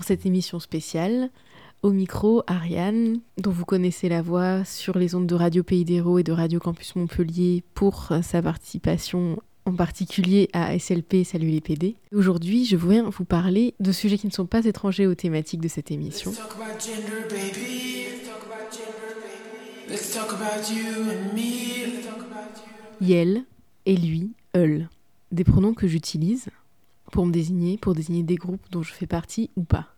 Pour cette émission spéciale. Au micro, Ariane, dont vous connaissez la voix sur les ondes de Radio Pays d'Hérault et de Radio Campus Montpellier pour sa participation en particulier à SLP Salut les PD. Aujourd'hui, je viens vous parler de sujets qui ne sont pas étrangers aux thématiques de cette émission. Yel et lui, Eul, des pronoms que j'utilise pour me désigner, pour désigner des groupes dont je fais partie ou pas.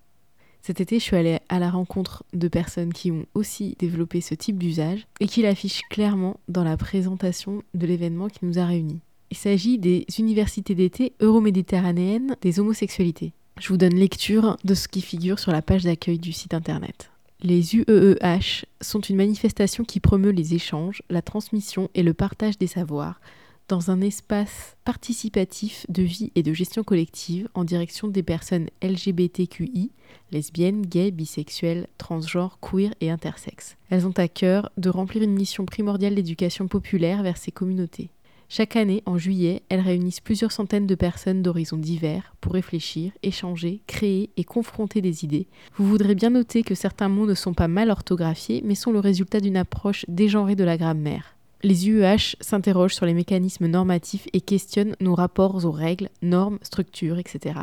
Cet été, je suis allée à la rencontre de personnes qui ont aussi développé ce type d'usage et qui l'affichent clairement dans la présentation de l'événement qui nous a réunis. Il s'agit des universités d'été euroméditerranéennes des homosexualités. Je vous donne lecture de ce qui figure sur la page d'accueil du site internet. Les UEEH sont une manifestation qui promeut les échanges, la transmission et le partage des savoirs dans un espace participatif de vie et de gestion collective en direction des personnes LGBTQI, lesbiennes, gays, bisexuelles, transgenres, queer et intersexes. Elles ont à cœur de remplir une mission primordiale d'éducation populaire vers ces communautés. Chaque année, en juillet, elles réunissent plusieurs centaines de personnes d'horizons divers pour réfléchir, échanger, créer et confronter des idées. Vous voudrez bien noter que certains mots ne sont pas mal orthographiés, mais sont le résultat d'une approche dégenrée de la grammaire. Les UEH s'interrogent sur les mécanismes normatifs et questionnent nos rapports aux règles, normes, structures, etc.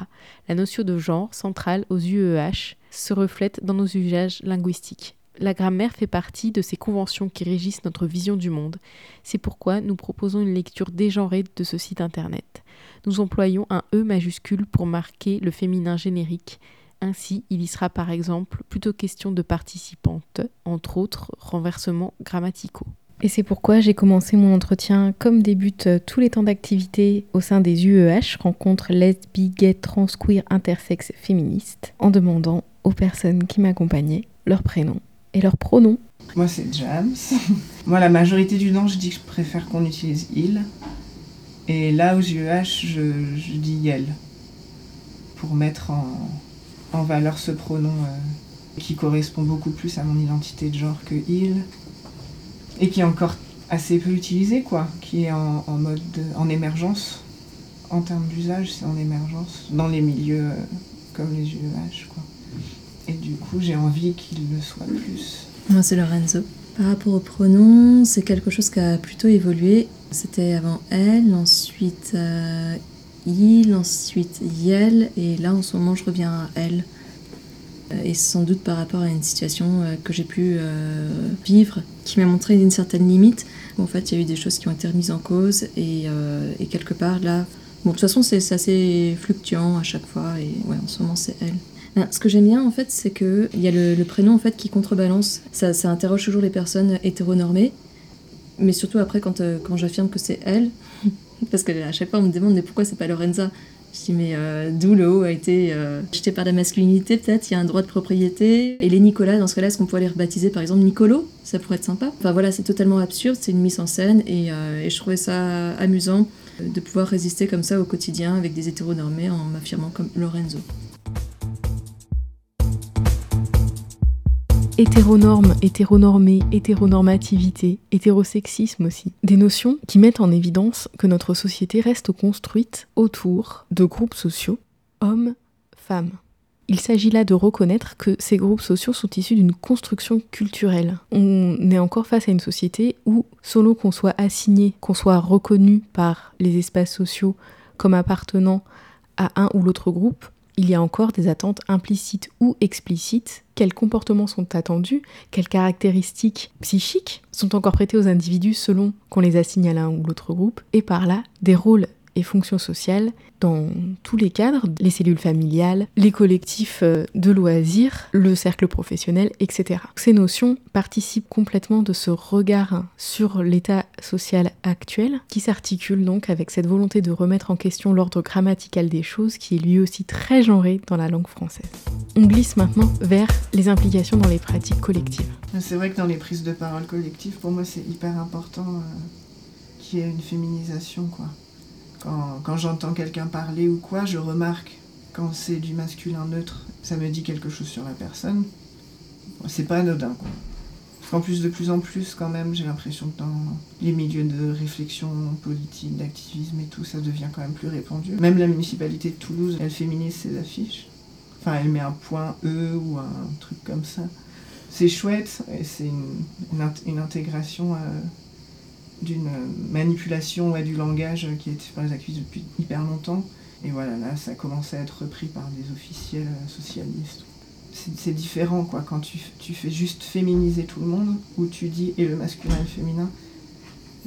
La notion de genre, centrale aux UEH, se reflète dans nos usages linguistiques. La grammaire fait partie de ces conventions qui régissent notre vision du monde. C'est pourquoi nous proposons une lecture dégenrée de ce site internet. Nous employons un E majuscule pour marquer le féminin générique. Ainsi, il y sera par exemple plutôt question de participantes, entre autres renversements grammaticaux. Et c'est pourquoi j'ai commencé mon entretien comme débute euh, tous les temps d'activité au sein des UEH, rencontres lesbi, gay, trans, queer, intersexe, féministes, en demandant aux personnes qui m'accompagnaient leur prénom et leur pronom. Moi c'est James. Moi la majorité du temps je dis que je préfère qu'on utilise il. Et là aux UEH je, je dis yel. Pour mettre en, valeur ce pronom euh, qui correspond beaucoup plus à mon identité de genre que il et qui est encore assez peu utilisé, quoi, qui est en, mode en émergence. En termes d'usage, c'est en émergence dans les milieux euh, comme les UEH, quoi. Et du coup, j'ai envie qu'il le soit plus. Moi, c'est Lorenzo. Par rapport au pronom, c'est quelque chose qui a plutôt évolué. C'était avant elle, ensuite euh, il, ensuite yel, et là en ce moment je reviens à elle. Euh, et sans doute par rapport à une situation euh, que j'ai pu euh, vivre qui m'a montré une certaine limite. En fait, il y a eu des choses qui ont été remises en cause et, quelque part là, bon, de toute façon, c'est assez fluctuant à chaque fois et ouais, en ce moment, c'est elle. Ben, ce que j'aime bien en fait, c'est qu'il y a le, prénom en fait qui contrebalance. Ça, ça, interroge toujours les personnes hétéronormées, mais surtout après quand, quand j'affirme que c'est elle, parce qu'à chaque fois on me demande mais pourquoi c'est pas Lorenza? Je dis, mais euh, d'où le haut a été euh, acheté par la masculinité, peut-être, il y a un droit de propriété. Et les Nicolas, dans ce cas-là, est-ce qu'on pourrait les rebaptiser par exemple Nicolo? Ça pourrait être sympa. Enfin voilà, c'est totalement absurde, c'est une mise en scène, et, euh, et je trouvais ça amusant de pouvoir résister comme ça au quotidien avec des hétéronormés en m'affirmant comme Lorenzo. Hétéronorme, hétéronormé, hétéronormativité, hétérosexisme aussi. Des notions qui mettent en évidence que notre société reste construite autour de groupes sociaux, hommes, femmes. Il s'agit là de reconnaître que ces groupes sociaux sont issus d'une construction culturelle. On est encore face à une société où, selon qu'on soit assigné, qu'on soit reconnu par les espaces sociaux comme appartenant à un ou l'autre groupe, il y a encore des attentes implicites ou explicites. Quels comportements sont attendus? Quelles caractéristiques psychiques sont encore prêtées aux individus selon qu'on les assigne à l'un ou l'autre groupe? Et par là, des rôles et fonctions sociales dans tous les cadres, les cellules familiales, les collectifs euh, de loisirs, le cercle professionnel, etc. Ces notions participent complètement de ce regard sur l'état social actuel qui s'articule donc avec cette volonté de remettre en question l'ordre grammatical des choses qui est lui aussi très genré dans la langue française. On glisse maintenant vers les implications dans les pratiques collectives. C'est vrai que dans les prises de parole collectives, pour moi c'est hyper important euh, qu'il y ait une féminisation quoi. Quand, j'entends quelqu'un parler ou quoi, je remarque quand c'est du masculin neutre, ça me dit quelque chose sur la personne. C'est pas anodin, quoi. Parce qu'en plus, de plus en plus, quand même, j'ai l'impression que dans les milieux de réflexion politique, d'activisme et tout, ça devient quand même plus répandu. Même la municipalité de Toulouse, elle féminise ses affiches. Enfin, elle met un point E ou un truc comme ça. C'est chouette et c'est une, une int- une intégration euh, d'une manipulation ouais, du langage qui est par les accusés depuis hyper longtemps. Et voilà, là, ça commence à être repris par des officiels socialistes. C'est différent, quoi, quand tu, tu fais juste féminiser tout le monde, où tu dis et le masculin et le féminin.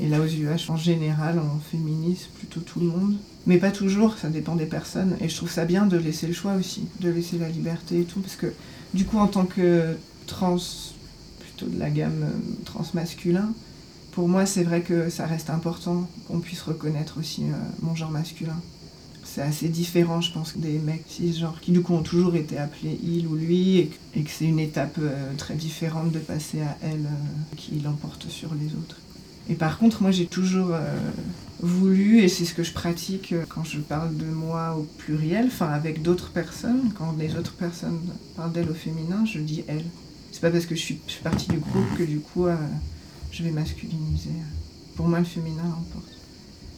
Et là, aux UH, en général, on féminise plutôt tout le monde. Mais pas toujours, ça dépend des personnes. Et je trouve ça bien de laisser le choix aussi, de laisser la liberté et tout, parce que du coup, en tant que trans, plutôt de la gamme euh, trans-masculin, pour moi, c'est vrai que ça reste important qu'on puisse reconnaître aussi euh, mon genre masculin. C'est assez différent, je pense, des mecs cisgenres qui, du coup, ont toujours été appelés il ou lui, et, que- c'est une étape euh, très différente de passer à elle euh, qui l'emporte sur les autres. Et par contre, moi, j'ai toujours voulu, et c'est ce que je pratique quand je parle de moi au pluriel, enfin avec d'autres personnes, quand les autres personnes parlent d'elles au féminin, je dis elle. C'est pas parce que je suis, partie du groupe que du coup, je vais masculiniser. Pour moi, le féminin l'emporte.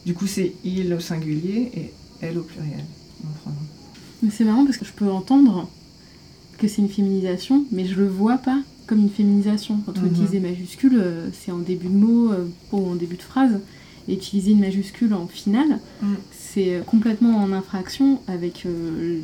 Du coup, c'est il au singulier et elle au pluriel. mon pronom. Mais c'est marrant parce que je peux entendre que c'est une féminisation, mais je le vois pas comme une féminisation. Quand vous Mhm. utilisez majuscule, euh, c'est en début de mot euh, ou en début de phrase. Et utiliser une majuscule en finale, Mhm. c'est euh, complètement en infraction avec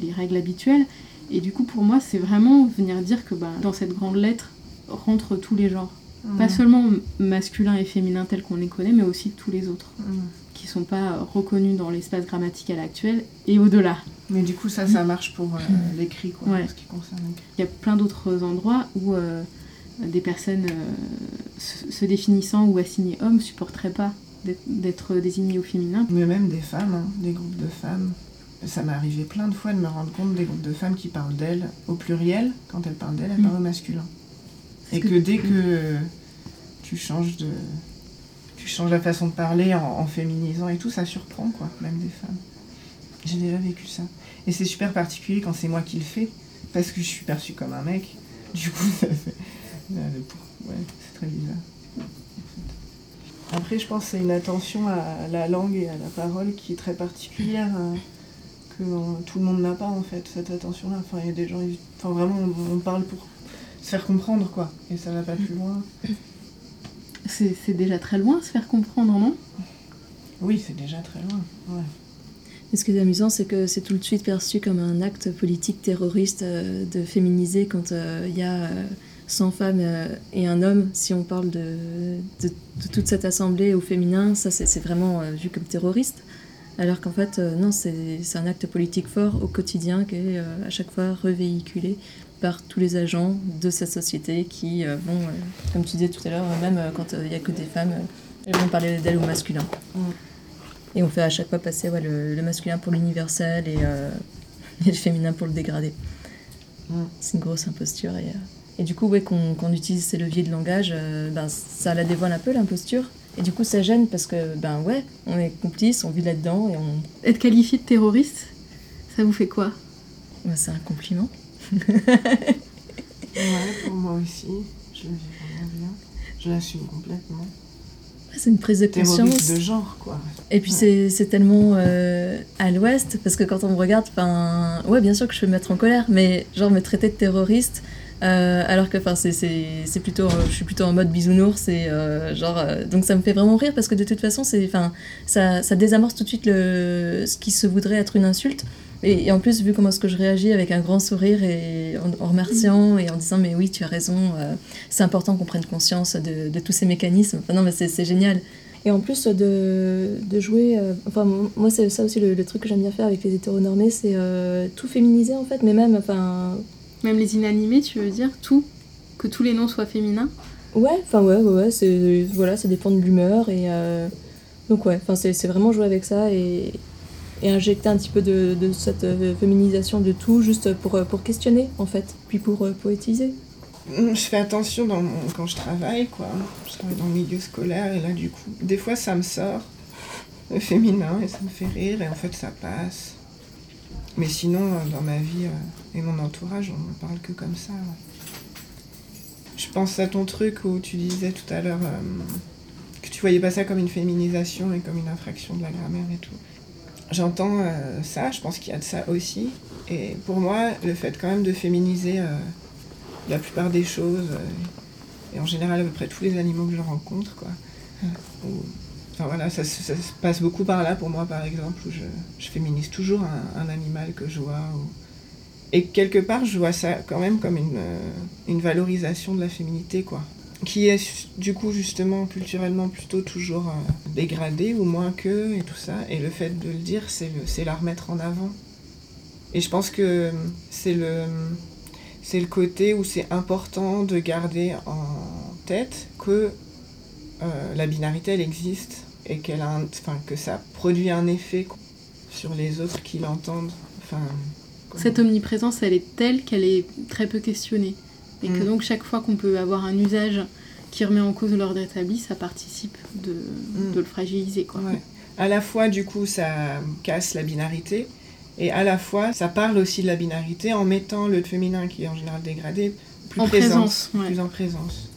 les règles habituelles. Et du coup, pour moi, c'est vraiment venir dire que bah, dans cette grande lettre rentrent tous les genres. Pas Mhm. seulement masculin et féminin tels qu'on les connaît, mais aussi tous les autres, Mhm. qui sont pas reconnus dans l'espace grammatical actuel et au-delà. Mais du coup, ça, ça marche pour euh, l'écrit, quoi, Ouais. en ce qui concerne l'écrit. Il y a plein d'autres endroits où euh, des personnes euh, se, définissant ou assignées hommes supporteraient pas d'être- désignées au féminin. Mais même des femmes, hein, des groupes de femmes. Ça m'est arrivé plein de fois de me rendre compte des groupes de femmes qui parlent d'elles au pluriel. Quand elles parlent d'elles, elles Mm. parlent au masculin. Et que- que dès que tu changes de. Tu changes la façon de parler en, en féminisant et tout, ça surprend, quoi, même des femmes. J'ai déjà vécu ça. Et c'est super particulier quand c'est moi qui le fais, parce que je suis perçue comme un mec. Du coup, ça fait. Ouais, c'est très bizarre. Après, je pense que c'est une attention à la langue et à la parole qui est très particulière, euh, que tout le monde n'a pas en fait, cette attention-là. Enfin, il y a des gens, ils- enfin vraiment, on, on parle pour se faire comprendre, quoi. Et ça va pas plus loin. C'est c'est déjà très loin se faire comprendre, non? Oui, c'est déjà très loin. Ouais. Et ce qui est amusant, c'est que c'est tout de suite perçu comme un acte politique terroriste euh, de féminiser quand euh, il y a euh, 100 femmes euh, et un homme. Si on parle de, de- de toute cette assemblée au féminin, ça c'est vraiment euh, vu comme terroriste. Alors qu'en fait, euh, non, c'est un acte politique fort au quotidien qui est euh, à chaque fois revéhiculé par tous les agents de cette société qui euh, vont, comme tu disais tout à l'heure, même quand il n'y a que des femmes, elles vont parler d'elles au masculin. Mm. Et on fait à chaque fois passer ouais, le, le masculin pour l'universel et, euh, et le féminin pour le dégradé. Mm. C'est une grosse imposture. Et, euh, et du coup, ouais, qu'on utilise ces leviers de langage, euh, ben, ça la dévoile un peu l'imposture. Et du coup, ça gêne parce que, ben ouais, on est complice, on vit là-dedans et on... Être qualifié de terroriste, ça vous fait quoi? Ben, c'est un compliment. Ouais, pour moi aussi. Je le vis vraiment bien. Je l'assume complètement. C'est une prise de conscience. Terroriste de genre, quoi. Et puis Ouais. c'est- c'est tellement euh, à l'ouest, parce que quand on me regarde, enfin, ouais, bien sûr que je peux me mettre en colère, mais genre me traiter de terroriste, euh, alors que enfin, c'est- plutôt, euh, je suis plutôt en mode bisounours, et euh, genre, donc ça me fait vraiment rire, parce que de toute façon, c'est, enfin, ça, ça désamorce tout de suite le, ce qui se voudrait être une insulte. Et, et en plus, vu comment est-ce que je réagis avec un grand sourire et en, en remerciant et en disant mais oui, tu as raison, c'est important qu'on prenne conscience de, de tous ces mécanismes. Enfin non, mais c'est c'est génial. Et en plus de, de jouer, euh, enfin moi c'est ça aussi le, le truc que j'aime bien faire avec les hétéronormés, c'est euh, tout féminiser en fait, mais même, enfin Même les inanimés, tu veux dire Tout Que tous les noms soient féminins ouais, enfin ouais, ouais, ouais, c'est voilà, ça dépend de l'humeur et euh, donc ouais, enfin c'est c'est vraiment jouer avec ça et, et injecter un petit peu de, de cette euh, féminisation de tout juste pour, euh, pour questionner en fait, puis pour euh, poétiser. Mm, Je fais attention dans mon- quand je travaille, quoi. Je travaille dans le milieu scolaire et là, du coup, des fois, ça me sort le féminin et ça me fait rire et en fait, ça passe. Mais sinon, euh, dans ma vie euh, et mon entourage, on ne parle que comme ça. Je pense à ton truc où tu disais tout à l'heure euh, que tu voyais pas ça comme une féminisation et comme une infraction de la grammaire et tout. j'entends ça, je pense qu'il y a de ça aussi. Et pour moi, le fait quand même de féminiser la plupart des choses, et en général à peu près tous les animaux que je rencontre, quoi. Ou- voilà, ça, se- passe beaucoup par là pour moi, par exemple, où je, je féminise toujours un, animal que je vois. Et quelque part, je vois ça quand même comme une, euh, une valorisation de la féminité, quoi. Qui est du coup justement culturellement plutôt toujours euh, dégradée ou moins que et tout ça. Et le fait de le dire, c'est la remettre en avant. Et je pense que c'est le, c'est le côté où c'est important de garder en tête que euh, la binarité, elle existe et qu'elle a un- enfin, que ça produit un effet sur les autres qui l'entendent. Enfin, Cette omniprésence, elle est telle qu'elle est très peu questionnée. Et que Mm. donc chaque fois qu'on peut avoir un usage qui remet en cause l'ordre établi, ça participe de, Mm. de le fragiliser. Quoi. Ouais. À la fois, du coup, ça casse la binarité, et à la fois, ça parle aussi de la binarité en mettant le féminin, qui est en général dégradé, plus En présence, ouais. plus en présence.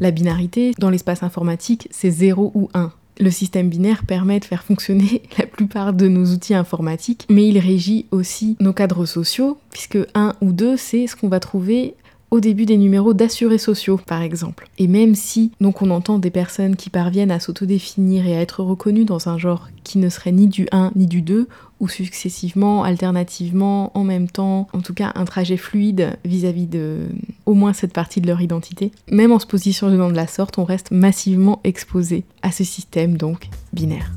La binarité, dans l'espace informatique, c'est 0 ou 1. Le système binaire permet de faire fonctionner la plupart de nos outils informatiques, mais il régit aussi nos cadres sociaux, puisque 1 ou 2, c'est ce qu'on va trouver au début des numéros d'assurés sociaux, par exemple. Et même si donc on entend des personnes qui parviennent à s'autodéfinir et à être reconnues dans un genre qui ne serait ni du 1 ni du 2, ou successivement, alternativement, en même temps, en tout cas un trajet fluide vis-à-vis de au moins cette partie de leur identité. Même en se positionnant de la sorte, on reste massivement exposé à ce système donc binaire.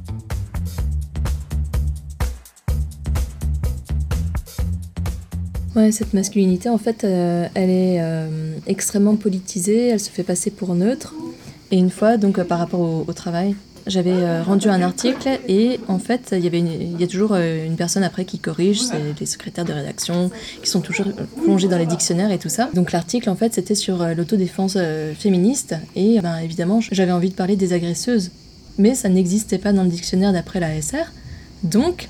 Ouais, cette masculinité, en fait, euh, elle est euh, extrêmement politisée, elle se fait passer pour neutre. Et une fois, donc euh, par rapport au, travail, j'avais rendu un article et en fait, il y a toujours une personne après qui corrige, c'est les secrétaires de rédaction qui sont toujours plongés dans les dictionnaires et tout ça. Donc l'article, en fait, c'était sur l'autodéfense féministe et ben, évidemment, j'avais envie de parler des agresseuses. Mais ça n'existait pas dans le dictionnaire d'après la SR. Donc,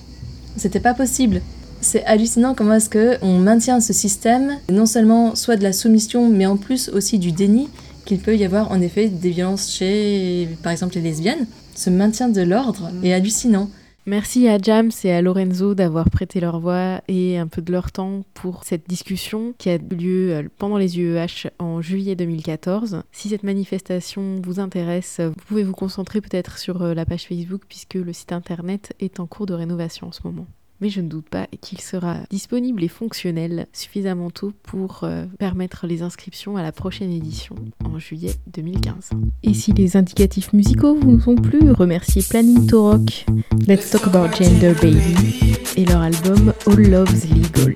c'était pas possible. C'est hallucinant comment est-ce que on maintient ce système, non seulement soit de la soumission, mais en plus aussi du déni qu'il peut y avoir en effet des violences chez, par exemple, les lesbiennes. Ce maintien de l'ordre Mm. est hallucinant. Merci à James et à Lorenzo d'avoir prêté leur voix et un peu de leur temps pour cette discussion qui a eu lieu euh, pendant les UEH en juillet 2014. Si cette manifestation vous intéresse, vous pouvez vous concentrer peut-être sur euh, la page Facebook puisque le site internet est en cours de rénovation en ce moment. Mais je ne doute pas qu'il sera disponible et fonctionnel suffisamment tôt pour euh, permettre les inscriptions à la prochaine édition en juillet 2015. Et si les indicatifs musicaux vous ont plu, remerciez Planning to Rock, Let's Talk About Gender Baby et leur album All Loves Legal.